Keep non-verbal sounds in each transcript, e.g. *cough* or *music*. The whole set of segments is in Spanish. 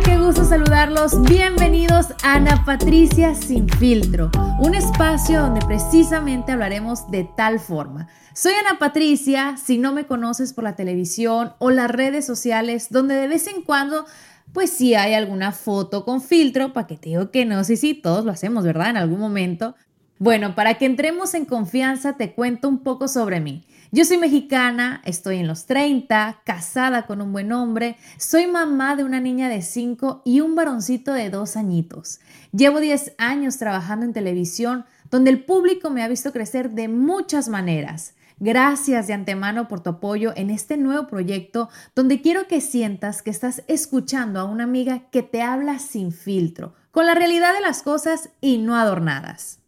Qué gusto saludarlos. Bienvenidos a Ana Patricia Sin Filtro, un espacio donde precisamente hablaremos de tal forma. Soy Ana Patricia, si no me conoces por la televisión o las redes sociales, donde de vez en cuando, pues sí hay alguna foto con filtro, para que te digo que no, sí, sí, todos lo hacemos, ¿verdad? En algún momento. Bueno, para que entremos en confianza, te cuento un poco sobre mí. Yo soy mexicana, estoy en los 30, casada con un buen hombre, soy mamá de una niña de 5 y un varoncito de 2 añitos. Llevo 10 años trabajando en televisión, donde el público me ha visto crecer de muchas maneras. Gracias de antemano por tu apoyo en este nuevo proyecto donde quiero que sientas que estás escuchando a una amiga que te habla sin filtro, con la realidad de las cosas y no adornadas.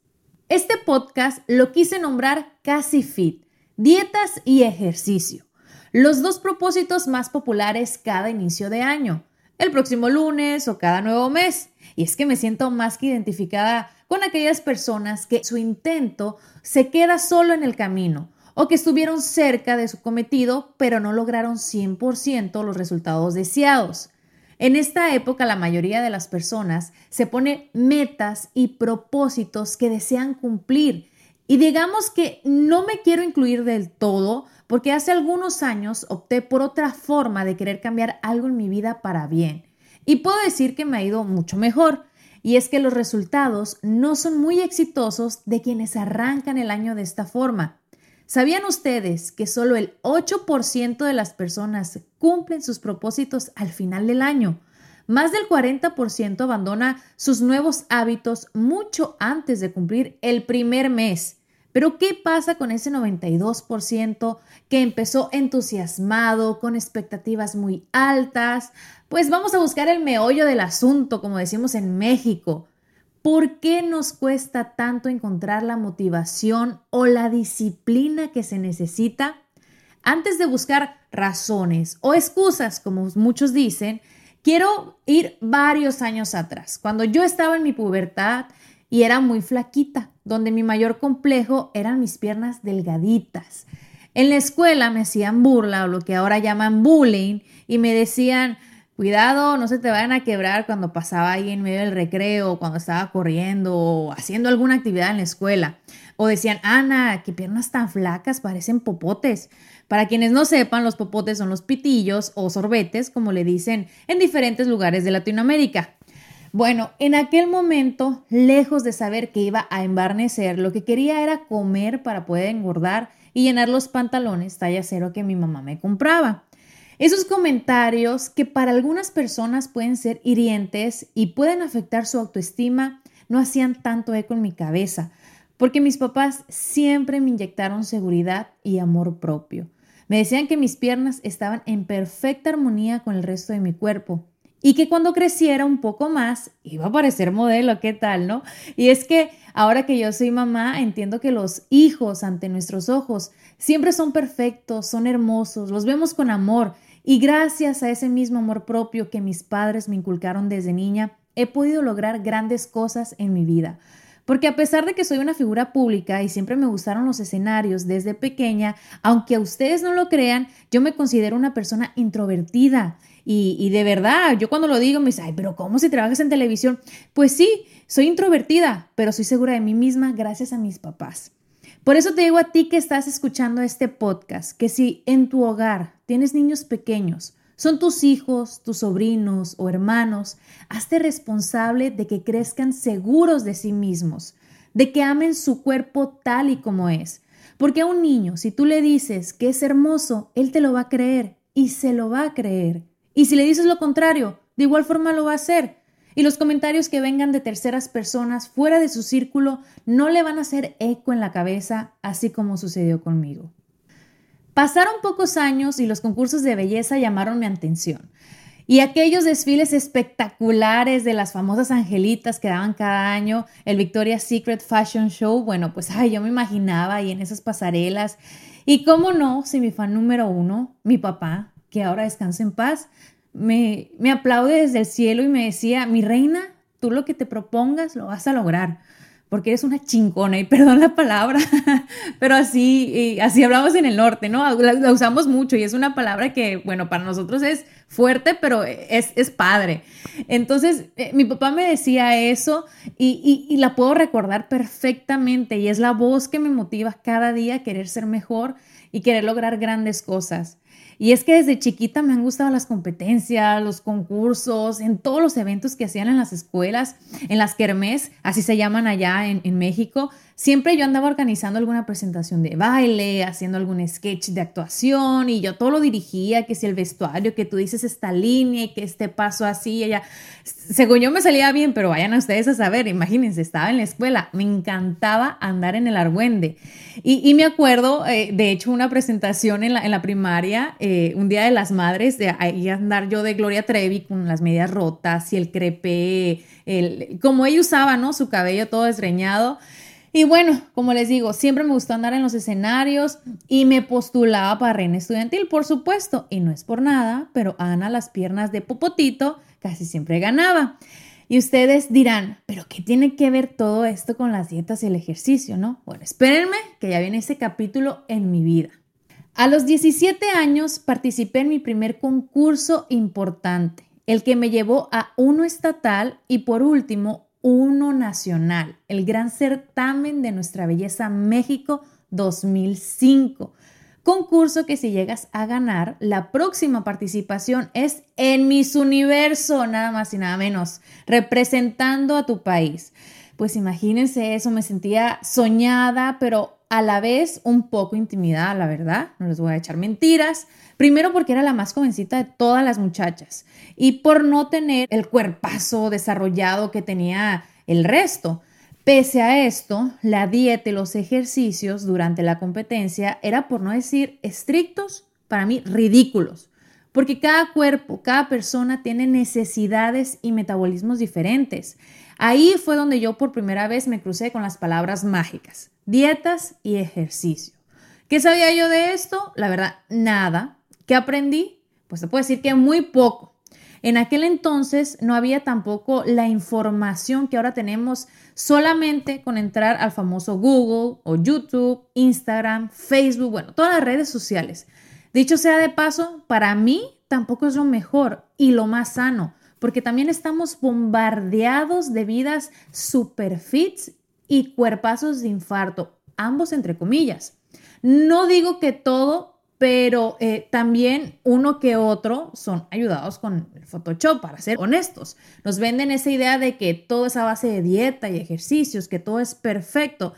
Este podcast lo quise nombrar Casi Fit, dietas y ejercicio, los dos propósitos más populares cada inicio de año, el próximo lunes o cada nuevo mes. Y es que me siento más que identificada con aquellas personas que su intento se queda solo en el camino o que estuvieron cerca de su cometido pero no lograron 100% los resultados deseados. En esta época la mayoría de las personas se pone metas y propósitos que desean cumplir. Y digamos que no me quiero incluir del todo porque hace algunos años opté por otra forma de querer cambiar algo en mi vida para bien. Y puedo decir que me ha ido mucho mejor. Y es que los resultados no son muy exitosos de quienes arrancan el año de esta forma. ¿Sabían ustedes que solo el 8% de las personas cumplen sus propósitos al final del año? Más del 40% abandona sus nuevos hábitos mucho antes de cumplir el primer mes. Pero ¿qué pasa con ese 92% que empezó entusiasmado, con expectativas muy altas? Pues vamos a buscar el meollo del asunto, como decimos en México. ¿Por qué nos cuesta tanto encontrar la motivación o la disciplina que se necesita? Antes de buscar razones o excusas, como muchos dicen, quiero ir varios años atrás, cuando yo estaba en mi pubertad y era muy flaquita, donde mi mayor complejo eran mis piernas delgaditas. En la escuela me hacían burla o lo que ahora llaman bullying y me decían, Cuidado, no se te vayan a quebrar cuando pasaba ahí en medio del recreo, cuando estaba corriendo o haciendo alguna actividad en la escuela. O decían, Ana, qué piernas tan flacas, parecen popotes. Para quienes no sepan, los popotes son los pitillos o sorbetes, como le dicen en diferentes lugares de Latinoamérica. Bueno, en aquel momento, lejos de saber que iba a embarnecer, lo que quería era comer para poder engordar y llenar los pantalones talla cero que mi mamá me compraba. Esos comentarios que para algunas personas pueden ser hirientes y pueden afectar su autoestima no hacían tanto eco en mi cabeza, porque mis papás siempre me inyectaron seguridad y amor propio. Me decían que mis piernas estaban en perfecta armonía con el resto de mi cuerpo y que cuando creciera un poco más iba a parecer modelo, ¿qué tal, no? Y es que ahora que yo soy mamá, entiendo que los hijos ante nuestros ojos siempre son perfectos, son hermosos, los vemos con amor y gracias a ese mismo amor propio que mis padres me inculcaron desde niña, he podido lograr grandes cosas en mi vida. Porque a pesar de que soy una figura pública y siempre me gustaron los escenarios desde pequeña, aunque a ustedes no lo crean, yo me considero una persona introvertida y, de verdad, yo cuando lo digo me dice, ay, pero ¿cómo si trabajas en televisión? Pues sí, soy introvertida, pero soy segura de mí misma gracias a mis papás. Por eso te digo a ti que estás escuchando este podcast, que si en tu hogar tienes niños pequeños, son tus hijos, tus sobrinos o hermanos, hazte responsable de que crezcan seguros de sí mismos, de que amen su cuerpo tal y como es. Porque a un niño, si tú le dices que es hermoso, él te lo va a creer y se lo va a creer. Y si le dices lo contrario, de igual forma lo va a hacer. Y los comentarios que vengan de terceras personas fuera de su círculo no le van a hacer eco en la cabeza, así como sucedió conmigo. Pasaron pocos años y los concursos de belleza llamaron mi atención. Y aquellos desfiles espectaculares de las famosas angelitas que daban cada año, el Victoria's Secret Fashion Show, bueno, pues ay, yo me imaginaba ahí en esas pasarelas. Y cómo no, si mi fan número uno, mi papá, que ahora descansa en paz, me, me aplaude desde el cielo y me decía, mi reina, tú lo que te propongas lo vas a lograr porque eres una chingona, y perdón la palabra, *laughs* pero así, así hablamos en el norte, ¿no? La, usamos mucho y es una palabra que, bueno, para nosotros es fuerte, pero es, es padre. Entonces, eh, mi papá me decía eso y, y, la puedo recordar perfectamente y es la voz que me motiva cada día a querer ser mejor y querer lograr grandes cosas. Y es que desde chiquita me han gustado las competencias, los concursos, en todos los eventos que hacían en las escuelas, en las kermés, así se llaman allá en, en México. Siempre yo andaba organizando alguna presentación de baile, haciendo algún sketch de actuación y yo todo lo dirigía, que si el vestuario, que tú dices esta línea y que este paso así, ella, según yo me salía bien, pero vayan a ustedes a saber, imagínense, estaba en la escuela, me encantaba andar en el argüende. Y, y me acuerdo, eh, de hecho, una presentación en la, primaria, eh, un día de las madres, de ahí andar yo de Gloria Trevi con las medias rotas y el crepe, el, como ella usaba, ¿no? Su cabello todo desgreñado. Y bueno, como les digo, siempre me gustó andar en los escenarios y me postulaba para reina estudiantil, por supuesto. Y no es por nada, pero Ana, las piernas de Popotito, casi siempre ganaba. Y ustedes dirán, ¿pero qué tiene que ver todo esto con las dietas y el ejercicio, no? Bueno, espérenme que ya viene ese capítulo en mi vida. A los 17 años participé en mi primer concurso importante, el que me llevó a uno estatal y por último uno nacional, el gran certamen de nuestra belleza México 2005. Concurso que si llegas a ganar, la próxima participación es en Miss Universo, nada más y nada menos, representando a tu país. Pues imagínense eso, me sentía soñada, pero a la vez un poco intimidada, la verdad, no les voy a echar mentiras. Primero porque era la más jovencita de todas las muchachas y por no tener el cuerpazo desarrollado que tenía el resto. Pese a esto, la dieta y los ejercicios durante la competencia era, por no decir estrictos, para mí ridículos, porque cada cuerpo, cada persona tiene necesidades y metabolismos diferentes. Ahí fue donde yo por primera vez me crucé con las palabras mágicas, dietas y ejercicio. ¿Qué sabía yo de esto? La verdad, nada. ¿Qué aprendí? Pues se puede decir que muy poco. En aquel entonces no había tampoco la información que ahora tenemos solamente con entrar al famoso Google o YouTube, Instagram, Facebook, bueno, todas las redes sociales. Dicho sea de paso, para mí tampoco es lo mejor y lo más sano, porque también estamos bombardeados de vidas super fits y cuerpazos de infarto, ambos entre comillas. No digo que todo pero eh, también uno que otro son ayudados con el Photoshop, para ser honestos. Nos venden esa idea de que todo es a base de dieta y ejercicios, que todo es perfecto.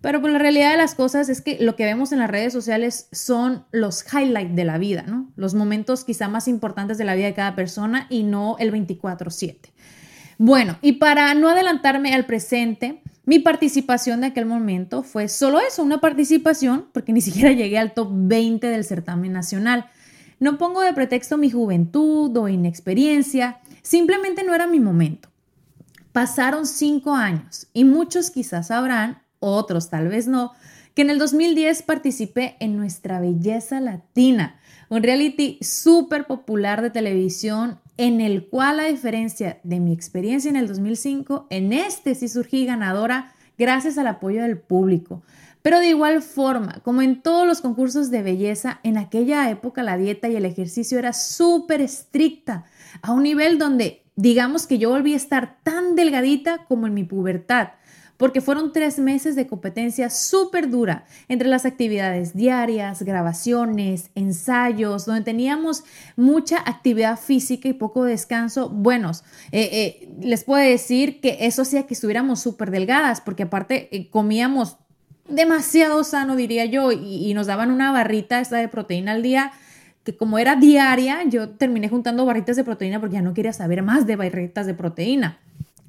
Pero pues, la realidad de las cosas es que lo que vemos en las redes sociales son los highlights de la vida, ¿no? Los momentos quizá más importantes de la vida de cada persona y no el 24/7. Bueno, y para no adelantarme al presente, mi participación de aquel momento fue solo eso, una participación, porque ni siquiera *laughs* llegué al top 20 del certamen nacional. No pongo de pretexto mi juventud o inexperiencia, simplemente no era mi momento. Pasaron cinco años y muchos quizás sabrán, otros tal vez no, que en el 2010 participé en Nuestra Belleza Latina, un reality súper popular de televisión en el cual a diferencia de mi experiencia en el 2005, en este sí surgí ganadora gracias al apoyo del público. Pero de igual forma, como en todos los concursos de belleza, en aquella época la dieta y el ejercicio era súper estricta, a un nivel donde digamos que yo volví a estar tan delgadita como en mi pubertad, porque fueron tres meses de competencia súper dura entre las actividades diarias, grabaciones, ensayos, donde teníamos mucha actividad física y poco descanso. Buenos, eh, eh, les puedo decir que eso hacía que estuviéramos súper delgadas, porque aparte eh, comíamos demasiado sano, diría yo, y, y nos daban una barrita esta de proteína al día que como era diaria, yo terminé juntando barritas de proteína porque ya no quería saber más de barritas de proteína.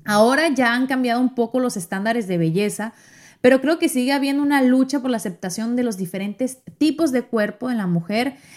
Ahora ya han cambiado un poco los estándares de belleza, pero creo que sigue habiendo una lucha por la aceptación de los diferentes tipos de cuerpo en la mujer,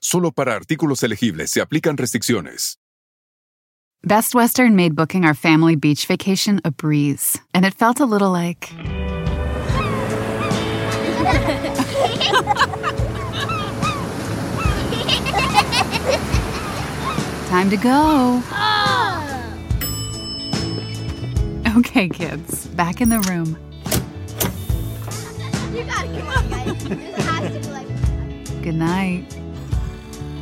Solo para artículos elegibles se aplican restricciones. Best Western made booking our family beach vacation a breeze, and it felt a little like. Time to go. Okay, kids, back in the room. You gotta come on, guys. This has to be like. Good night.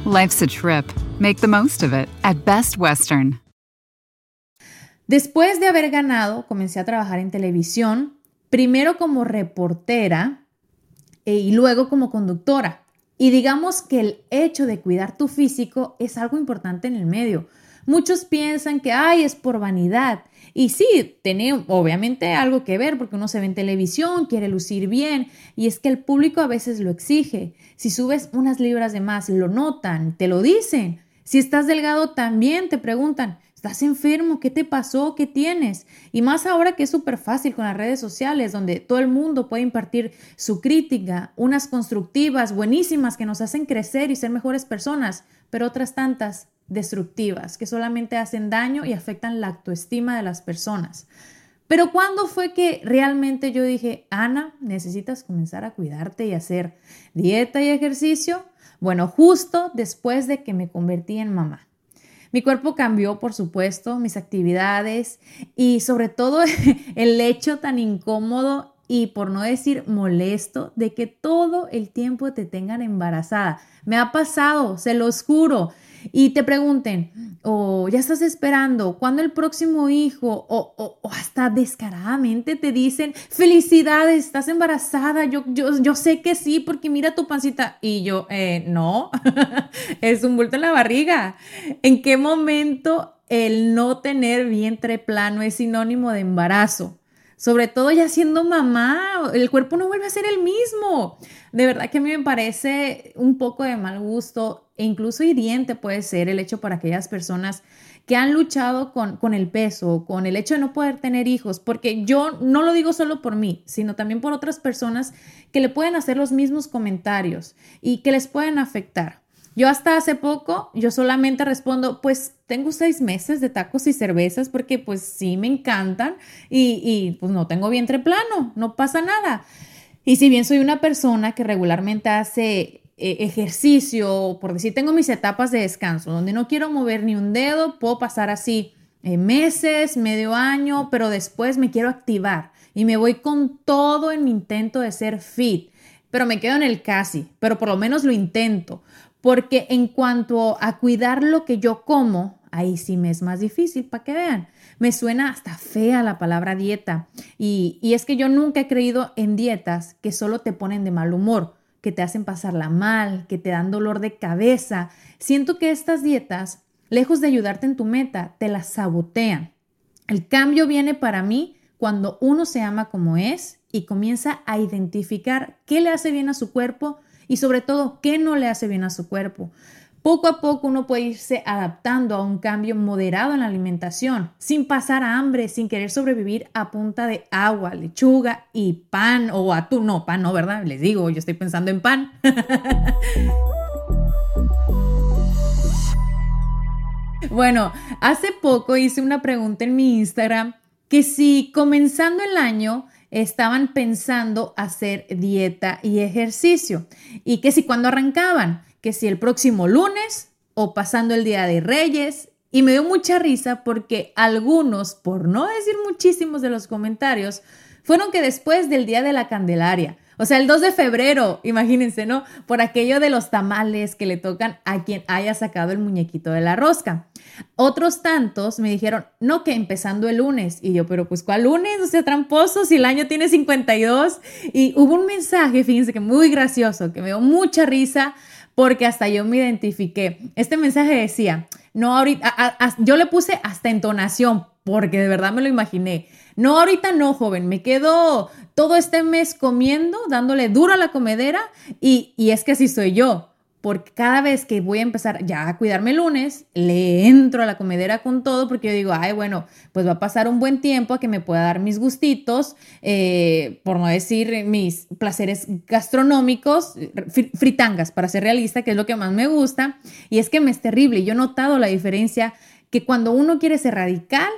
Life's a trip. Make the most of it at Best Western. Después de haber ganado, comencé a trabajar en televisión, primero como reportera e- y luego como conductora. Y digamos que el hecho de cuidar tu físico es algo importante en el medio. Muchos piensan que, ay, es por vanidad. Y sí, tiene obviamente algo que ver porque uno se ve en televisión, quiere lucir bien y es que el público a veces lo exige. Si subes unas libras de más, lo notan, te lo dicen. Si estás delgado, también te preguntan, ¿estás enfermo? ¿Qué te pasó? ¿Qué tienes? Y más ahora que es súper fácil con las redes sociales, donde todo el mundo puede impartir su crítica, unas constructivas, buenísimas, que nos hacen crecer y ser mejores personas, pero otras tantas destructivas, que solamente hacen daño y afectan la autoestima de las personas. Pero ¿cuándo fue que realmente yo dije, Ana, necesitas comenzar a cuidarte y hacer dieta y ejercicio? Bueno, justo después de que me convertí en mamá. Mi cuerpo cambió, por supuesto, mis actividades y sobre todo *laughs* el hecho tan incómodo y por no decir molesto de que todo el tiempo te tengan embarazada. Me ha pasado, se los juro. Y te pregunten, o ya estás esperando, ¿cuándo el próximo hijo? O, o- hasta descaradamente te dicen, felicidades, estás embarazada. Yo, yo, yo sé que sí, porque mira tu pancita. Y yo, "Eh, no, *laughs* es un bulto en la barriga. ¿En qué momento el no tener vientre plano es sinónimo de embarazo? Sobre todo ya siendo mamá, el cuerpo no vuelve a ser el mismo. De verdad que a mí me parece un poco de mal gusto e incluso hiriente puede ser el hecho para aquellas personas que han luchado con, con el peso, con el hecho de no poder tener hijos, porque yo no lo digo solo por mí, sino también por otras personas que le pueden hacer los mismos comentarios y que les pueden afectar. Yo hasta hace poco, yo solamente respondo, pues tengo seis meses de tacos y cervezas porque pues sí me encantan y, y, pues no tengo vientre plano, no pasa nada. Y si bien soy una persona que regularmente hace eh, ejercicio, por decir, tengo mis etapas de descanso, donde no quiero mover ni un dedo, puedo pasar así eh, meses, medio año, pero después me quiero activar y me voy con todo en mi intento de ser fit, pero me quedo en el casi, pero por lo menos lo intento, porque en cuanto a cuidar lo que yo como, ahí sí me es más difícil, para que vean. Me suena hasta fea la palabra dieta. Y, y es que yo nunca he creído en dietas que solo te ponen de mal humor, que te hacen pasarla mal, que te dan dolor de cabeza. Siento que estas dietas, lejos de ayudarte en tu meta, te las sabotean. El cambio viene para mí cuando uno se ama como es y comienza a identificar qué le hace bien a su cuerpo y sobre todo qué no le hace bien a su cuerpo. Poco a poco uno puede irse adaptando a un cambio moderado en la alimentación, sin pasar hambre, sin querer sobrevivir a punta de agua, lechuga y pan o atún. No, pan no, ¿verdad? Les digo, yo estoy pensando en pan. *laughs* bueno, hace poco hice una pregunta en mi Instagram que si comenzando el año estaban pensando hacer dieta y ejercicio. Y que si cuando arrancaban, que si el próximo lunes o pasando el Día de Reyes. Y me dio mucha risa porque algunos, por no decir muchísimos de los comentarios, fueron que después del Día de la Candelaria, o sea, el 2 de febrero, imagínense, ¿no? Por aquello de los tamales que le tocan a quien haya sacado el muñequito de la rosca. Otros tantos me dijeron, no, que empezando el lunes. Y yo, pero pues ¿cuál lunes? O sea, tramposo, si el año tiene 52. Y hubo un mensaje, fíjense que muy gracioso, que me dio mucha risa porque hasta yo me identifiqué. Este mensaje decía, no ahorita, yo le puse hasta entonación porque de verdad me lo imaginé. No, ahorita no, joven, me quedo todo este mes comiendo, dándole duro a la comedera y, y es que así soy yo porque cada vez que voy a empezar ya a cuidarme el lunes, le entro a la comedera con todo porque yo digo, ay, bueno, pues va a pasar un buen tiempo a que me pueda dar mis gustitos, eh, por no decir mis placeres gastronómicos, fritangas, para ser realista, que es lo que más me gusta. Y es que me es terrible. Yo he notado la diferencia que cuando uno quiere ser radical,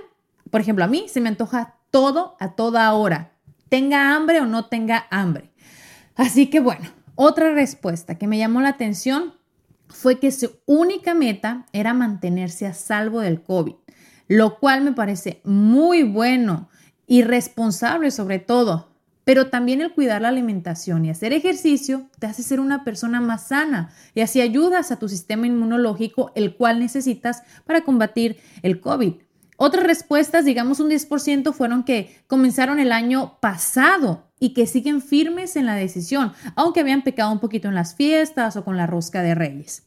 por ejemplo, a mí se me antoja todo a toda hora, tenga hambre o no tenga hambre. Así que bueno, otra respuesta que me llamó la atención fue que su única meta era mantenerse a salvo del COVID, lo cual me parece muy bueno y responsable sobre todo. Pero también el cuidar la alimentación y hacer ejercicio te hace ser una persona más sana y así ayudas a tu sistema inmunológico, el cual necesitas para combatir el COVID. Otras respuestas, digamos un 10%, fueron que comenzaron el año pasado y que siguen firmes en la decisión, aunque habían pecado un poquito en las fiestas o con la rosca de reyes.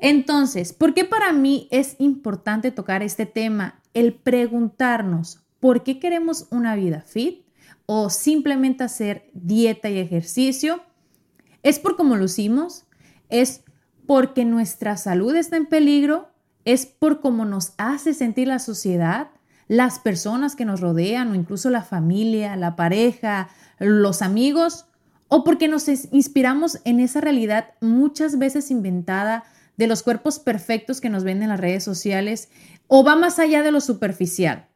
Entonces, ¿por qué para mí es importante tocar este tema? El preguntarnos, ¿por qué queremos una vida fit? ¿O simplemente hacer dieta y ejercicio? ¿Es por cómo lucimos? ¿Es porque nuestra salud está en peligro? ¿Es por cómo nos hace sentir la sociedad? las personas que nos rodean o incluso la familia, la pareja, los amigos, o porque nos inspiramos en esa realidad muchas veces inventada de los cuerpos perfectos que nos ven en las redes sociales, o va más allá de lo superficial.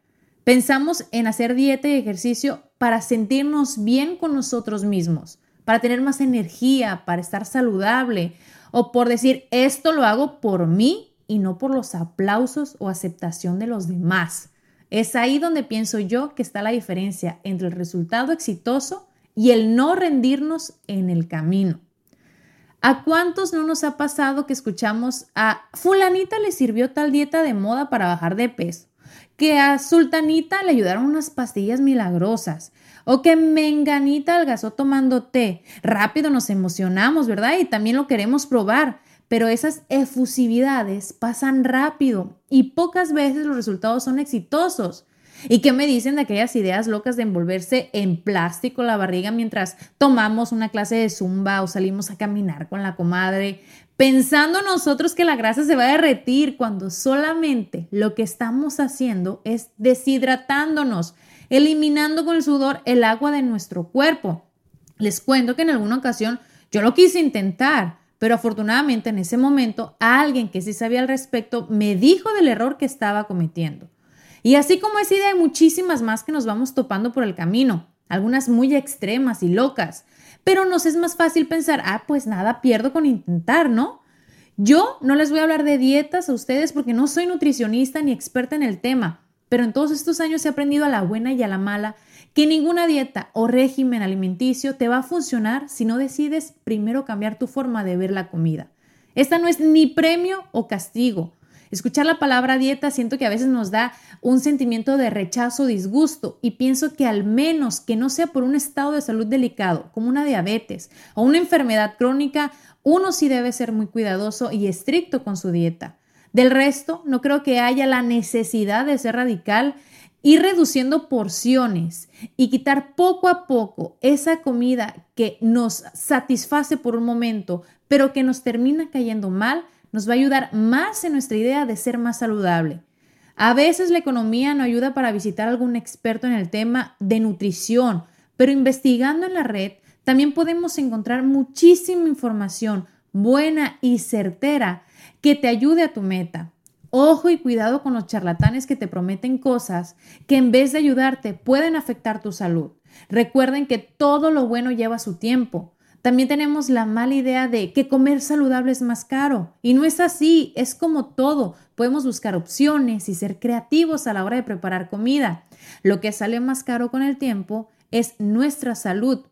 Pensamos en hacer dieta y ejercicio para sentirnos bien con nosotros mismos, para tener más energía, para estar saludable, o por decir, esto lo hago por mí y no por los aplausos o aceptación de los demás. Es ahí donde pienso yo que está la diferencia entre el resultado exitoso y el no rendirnos en el camino. ¿A cuántos no nos ha pasado que escuchamos a fulanita le sirvió tal dieta de moda para bajar de peso? Que a sultanita le ayudaron unas pastillas milagrosas. O que menganita algazó tomando té. Rápido nos emocionamos, ¿verdad? Y también lo queremos probar pero esas efusividades pasan rápido y pocas veces los resultados son exitosos. ¿Y qué me dicen de aquellas ideas locas de envolverse en plástico la barriga mientras tomamos una clase de zumba o salimos a caminar con la comadre, pensando nosotros que la grasa se va a derretir cuando solamente lo que estamos haciendo es deshidratándonos, eliminando con el sudor el agua de nuestro cuerpo? Les cuento que en alguna ocasión yo lo quise intentar, pero afortunadamente en ese momento alguien que sí sabía al respecto me dijo del error que estaba cometiendo. Y así como esa idea hay muchísimas más que nos vamos topando por el camino, algunas muy extremas y locas, pero nos es más fácil pensar, ah, pues nada pierdo con intentar, ¿no? Yo no les voy a hablar de dietas a ustedes porque no soy nutricionista ni experta en el tema, pero en todos estos años he aprendido a la buena y a la mala que ninguna dieta o régimen alimenticio te va a funcionar si no decides primero cambiar tu forma de ver la comida. Esta no es ni premio o castigo. Escuchar la palabra dieta siento que a veces nos da un sentimiento de rechazo disgusto y pienso que al menos que no sea por un estado de salud delicado como una diabetes o una enfermedad crónica, uno sí debe ser muy cuidadoso y estricto con su dieta. Del resto, no creo que haya la necesidad de ser radical ir reduciendo porciones y quitar poco a poco esa comida que nos satisface por un momento, pero que nos termina cayendo mal, nos va a ayudar más en nuestra idea de ser más saludable. A veces la economía no ayuda para visitar a algún experto en el tema de nutrición, pero investigando en la red también podemos encontrar muchísima información buena y certera que te ayude a tu meta. Ojo y cuidado con los charlatanes que te prometen cosas que en vez de ayudarte pueden afectar tu salud. Recuerden que todo lo bueno lleva su tiempo. También tenemos la mala idea de que comer saludable es más caro. Y no es así, es como todo. Podemos buscar opciones y ser creativos a la hora de preparar comida. Lo que sale más caro con el tiempo es nuestra salud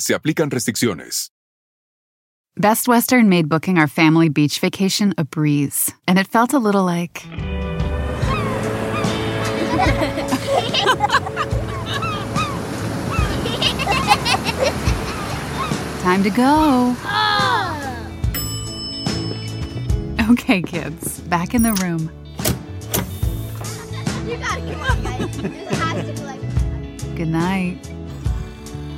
se aplican restricciones. Best Western made booking our family beach vacation a breeze, and it felt a little like. Time to go. Oh. Okay, kids, back in the room. You gotta come on, guys. This has to be like. Good night.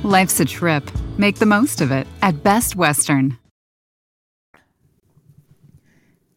Life's a trip. Make the most of it at Best Western.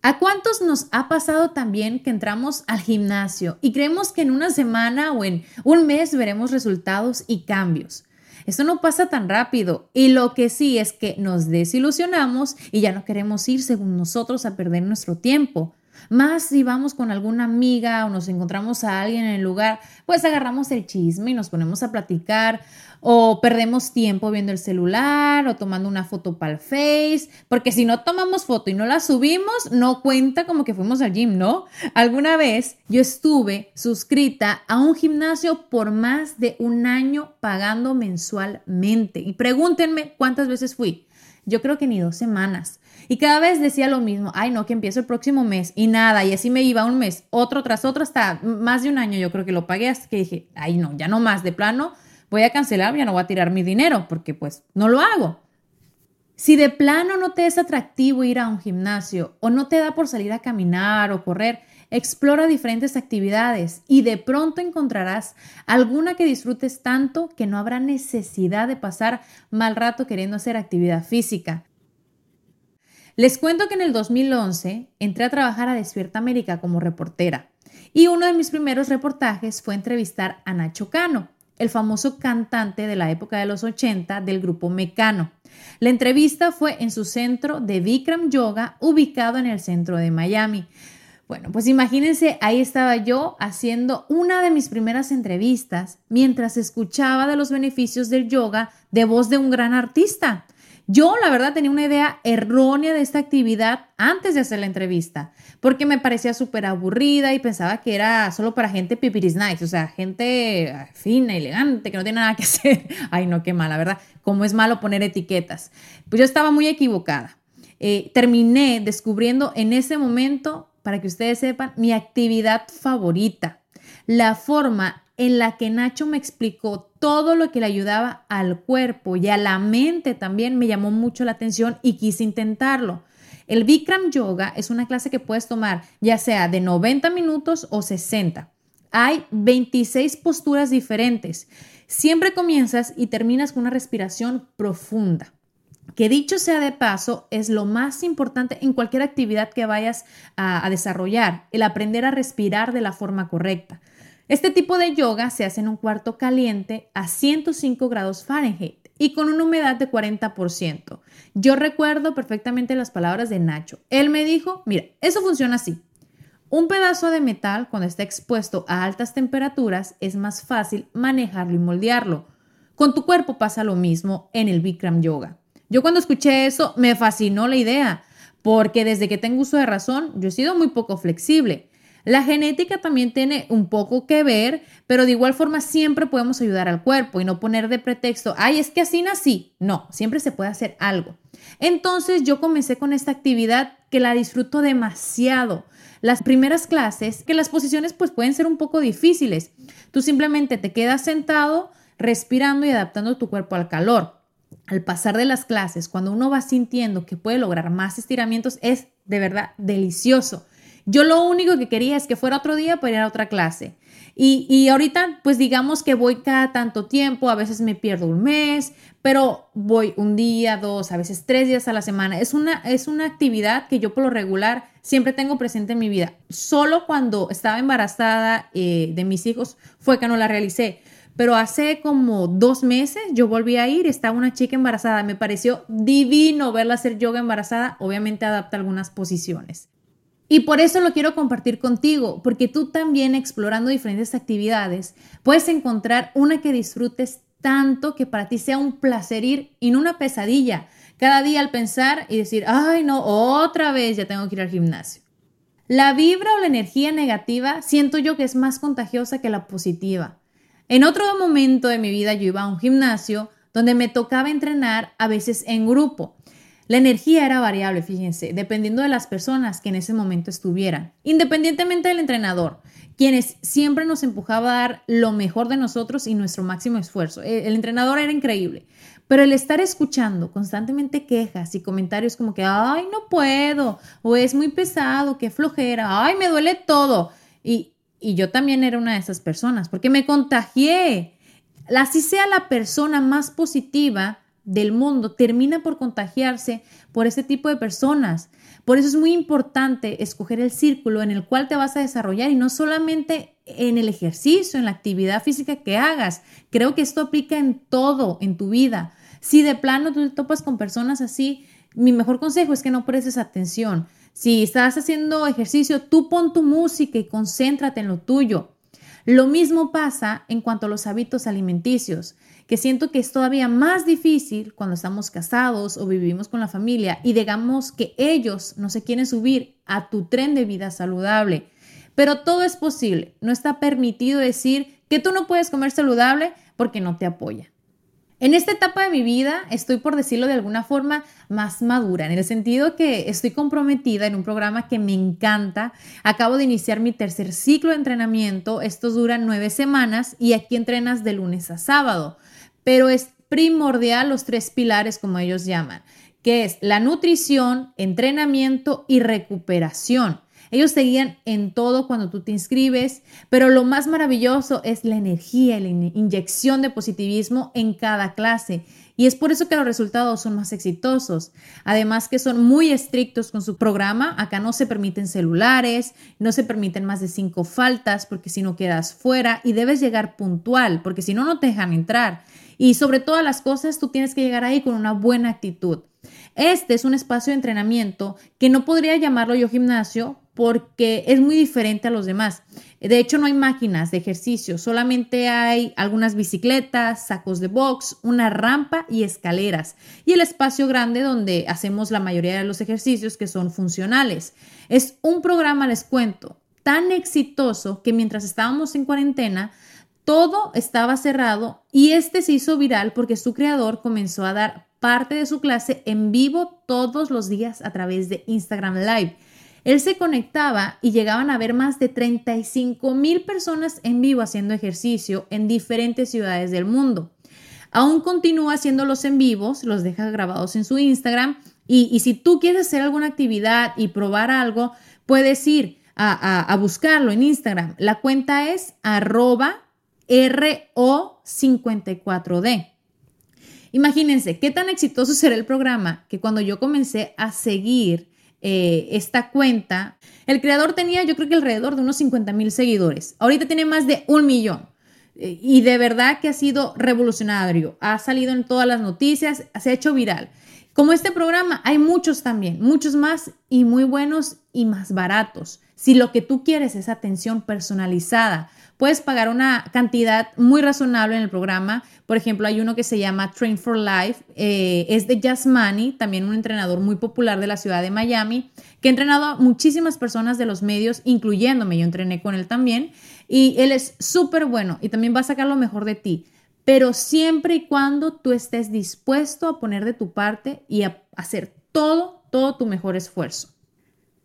¿A cuántos nos ha pasado también que entramos al gimnasio y creemos que en una semana o en un mes veremos resultados y cambios? Esto no pasa tan rápido y lo que sí es que nos desilusionamos y ya no queremos ir según nosotros a perder nuestro tiempo. Más si vamos con alguna amiga o nos encontramos a alguien en el lugar, pues agarramos el chisme y nos ponemos a platicar o perdemos tiempo viendo el celular o tomando una foto para el Face, porque si no tomamos foto y no la subimos, no cuenta como que fuimos al gym, ¿no? Alguna vez yo estuve suscrita a un gimnasio por más de un año pagando mensualmente y pregúntenme cuántas veces fui. Yo creo que ni dos semanas. Y cada vez decía lo mismo, ay no, que empiezo el próximo mes y nada, y así me iba un mes, otro tras otro, hasta más de un año yo creo que lo pagué, hasta que dije, ay no, ya no más, de plano, voy a cancelar, ya no voy a tirar mi dinero, porque pues no lo hago. Si de plano no te es atractivo ir a un gimnasio o no te da por salir a caminar o correr, explora diferentes actividades y de pronto encontrarás alguna que disfrutes tanto que no habrá necesidad de pasar mal rato queriendo hacer actividad física. Les cuento que en el 2011 entré a trabajar a Despierta América como reportera y uno de mis primeros reportajes fue entrevistar a Nacho Cano, el famoso cantante de la época de los 80 del grupo Mecano. La entrevista fue en su centro de Bikram Yoga, ubicado en el centro de Miami. Bueno, pues imagínense, ahí estaba yo haciendo una de mis primeras entrevistas mientras escuchaba de los beneficios del yoga de voz de un gran artista. Yo, la verdad, tenía una idea errónea de esta actividad antes de hacer la entrevista, porque me parecía súper aburrida y pensaba que era solo para gente pipiris nice, o sea, gente ah, fina, elegante, que no tiene nada que *laughs* hacer. Ay, no, qué mala, ¿verdad? Cómo es malo poner etiquetas. Pues yo estaba muy equivocada. Eh, terminé descubriendo en ese momento, para que ustedes sepan, mi actividad favorita, la forma en la que Nacho me explicó todo lo que le ayudaba al cuerpo y a la mente también me llamó mucho la atención y quise intentarlo. El Bikram Yoga es una clase que puedes tomar ya sea de 90 minutos o 60. Hay 26 posturas diferentes. Siempre comienzas y terminas con una respiración profunda. Que dicho sea de paso, es lo más importante en cualquier actividad que vayas a, desarrollar, el aprender a respirar de la forma correcta. Este tipo de yoga se hace en un cuarto caliente a 105 grados Fahrenheit y con una humedad de 40%. Yo recuerdo perfectamente las palabras de Nacho. Él me dijo, mira, eso funciona así. Un pedazo de metal cuando está expuesto a altas temperaturas es más fácil manejarlo y moldearlo. Con tu cuerpo pasa lo mismo en el Bikram Yoga. Yo cuando escuché eso me fascinó la idea, porque desde que tengo uso de razón yo he sido muy poco flexible. La genética también tiene un poco que ver, pero de igual forma siempre podemos ayudar al cuerpo y no poner de pretexto, ay, es que así nací. No, siempre se puede hacer algo. Entonces yo comencé con esta actividad que la disfruto demasiado. Las primeras clases, que las posiciones pues pueden ser un poco difíciles. Tú simplemente te quedas sentado, respirando y adaptando tu cuerpo al calor. Al pasar de las clases, cuando uno va sintiendo que puede lograr más estiramientos, es de verdad delicioso. Yo lo único que quería es que fuera otro día para ir a otra clase. Y, y, ahorita, pues digamos que voy cada tanto tiempo, a veces me pierdo un mes, pero voy un día, dos, a veces tres días a la semana. Es una, es una actividad que yo por lo regular siempre tengo presente en mi vida. Solo cuando estaba embarazada eh, de mis hijos fue que no la realicé. Pero hace como dos meses yo volví a ir, estaba una chica embarazada, me pareció divino verla hacer yoga embarazada, obviamente adapta algunas posiciones. Y por eso lo quiero compartir contigo, porque tú también explorando diferentes actividades puedes encontrar una que disfrutes tanto que para ti sea un placer ir y no una pesadilla cada día al pensar y decir, ay no, otra vez ya tengo que ir al gimnasio. La vibra o la energía negativa siento yo que es más contagiosa que la positiva. En otro momento de mi vida yo iba a un gimnasio donde me tocaba entrenar a veces en grupo la energía era variable, fíjense, dependiendo de las personas que en ese momento estuvieran, independientemente del entrenador, quienes siempre nos empujaba a dar lo mejor de nosotros y nuestro máximo esfuerzo. E, el, entrenador era increíble, pero el estar escuchando constantemente quejas y comentarios como que, ay, no puedo, o es muy pesado, qué flojera, ay, me duele todo. Y, y yo también era una de esas personas, porque me contagié. Así sea la persona más positiva, del mundo termina por contagiarse por ese tipo de personas. Por eso es muy importante escoger el círculo en el cual te vas a desarrollar y no solamente en el ejercicio, en la actividad física que hagas. Creo que esto aplica en todo, en tu vida. Si de plano tú te topas con personas así, mi mejor consejo es que no prestes atención. Si estás haciendo ejercicio, tú pon tu música y concéntrate en lo tuyo. Lo mismo pasa en cuanto a los hábitos alimenticios que siento que es todavía más difícil cuando estamos casados o vivimos con la familia y digamos que ellos no se quieren subir a tu tren de vida saludable. Pero todo es posible. No está permitido decir que tú no puedes comer saludable porque no te apoya. En esta etapa de mi vida estoy, por decirlo de alguna forma, más madura, en el sentido que estoy comprometida en un programa que me encanta. Acabo de iniciar mi tercer ciclo de entrenamiento. Estos duran nueve semanas y aquí entrenas de lunes a sábado pero es primordial los tres pilares como ellos llaman, que es la nutrición, entrenamiento y recuperación. Ellos te guían en todo cuando tú te inscribes, pero lo más maravilloso es la energía y la inyección de positivismo en cada clase. Y es por eso que los resultados son más exitosos. Además que son muy estrictos con su programa. Acá no se permiten celulares, no se permiten más de cinco faltas porque si no quedas fuera y debes llegar puntual porque si no, no te dejan entrar. Y sobre todas las cosas, tú tienes que llegar ahí con una buena actitud. Este es un espacio de entrenamiento que no podría llamarlo yo gimnasio porque es muy diferente a los demás. De hecho, no hay máquinas de ejercicio, solamente hay algunas bicicletas, sacos de box, una rampa y escaleras. Y el espacio grande donde hacemos la mayoría de los ejercicios que son funcionales. Es un programa, les cuento, tan exitoso que mientras estábamos en cuarentena, todo estaba cerrado y este se hizo viral porque su creador comenzó a dar parte de su clase en vivo todos los días a través de Instagram Live. Él se conectaba y llegaban a ver más de 35 mil personas en vivo haciendo ejercicio en diferentes ciudades del mundo. Aún continúa haciendo los en vivos, los deja grabados en su Instagram y, si tú quieres hacer alguna actividad y probar algo, puedes ir a, buscarlo en Instagram. La cuenta es arroba RO54D. Imagínense qué tan exitoso será el programa que cuando yo comencé a seguir eh, esta cuenta, el creador tenía yo creo que alrededor de unos 50 mil seguidores. Ahorita tiene más de un millón. Eh, y de verdad que ha sido revolucionario. Ha salido en todas las noticias, se ha hecho viral. Como este programa, hay muchos también, muchos más y muy buenos y más baratos. Si lo que tú quieres es atención personalizada, puedes pagar una cantidad muy razonable en el programa. Por ejemplo, hay uno que se llama Train for Life, eh, es de Money, también un entrenador muy popular de la ciudad de Miami, que ha entrenado a muchísimas personas de los medios, incluyéndome, yo entrené con él también, y él es súper bueno y también va a sacar lo mejor de ti, pero siempre y cuando tú estés dispuesto a poner de tu parte y a hacer todo, todo tu mejor esfuerzo.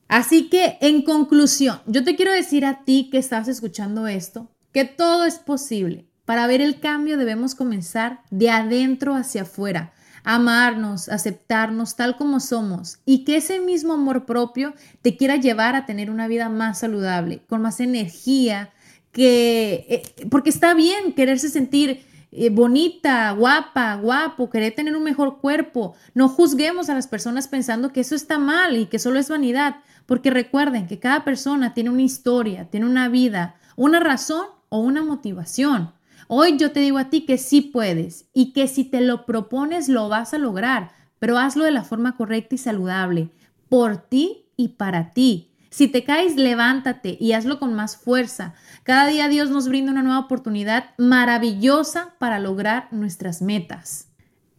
Así que, en conclusión, yo te quiero decir a ti que estás escuchando esto, que todo es posible. Para ver el cambio debemos comenzar de adentro hacia afuera. amarnos, aceptarnos tal como somos y que ese mismo amor propio te quiera llevar a tener una vida más saludable, con más energía, que eh, porque está bien quererse sentir eh, bonita, guapa, guapo, querer tener un mejor cuerpo. No juzguemos a las personas pensando que eso está mal y que solo es vanidad, porque recuerden que cada persona tiene una historia, tiene una vida, una razón o una motivación. Hoy yo te digo a ti que sí puedes y que si te lo propones lo vas a lograr, pero hazlo de la forma correcta y saludable, por ti y para ti. Si te caes, levántate y hazlo con más fuerza. Cada día Dios nos brinda una nueva oportunidad maravillosa para lograr nuestras metas.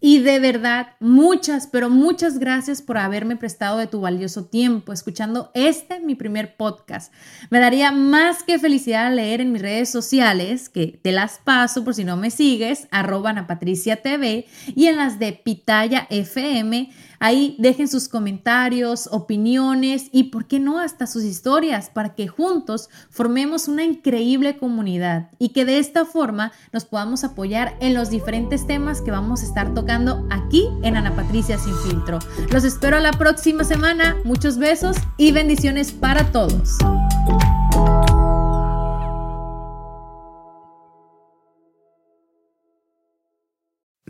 Y de verdad, muchas, pero muchas gracias por haberme prestado de tu valioso tiempo escuchando este, mi primer podcast. Me daría más que felicidad leer en mis redes sociales, que te las paso por si no me sigues, arroba Ana Patricia TV y en las de Pitaya FM Ahí dejen sus comentarios, opiniones y, ¿por qué no, hasta sus historias para que juntos formemos una increíble comunidad y que de esta forma nos podamos apoyar en los diferentes temas que vamos a estar tocando aquí en Ana Patricia Sin Filtro. Los espero la próxima semana. Muchos besos y bendiciones para todos.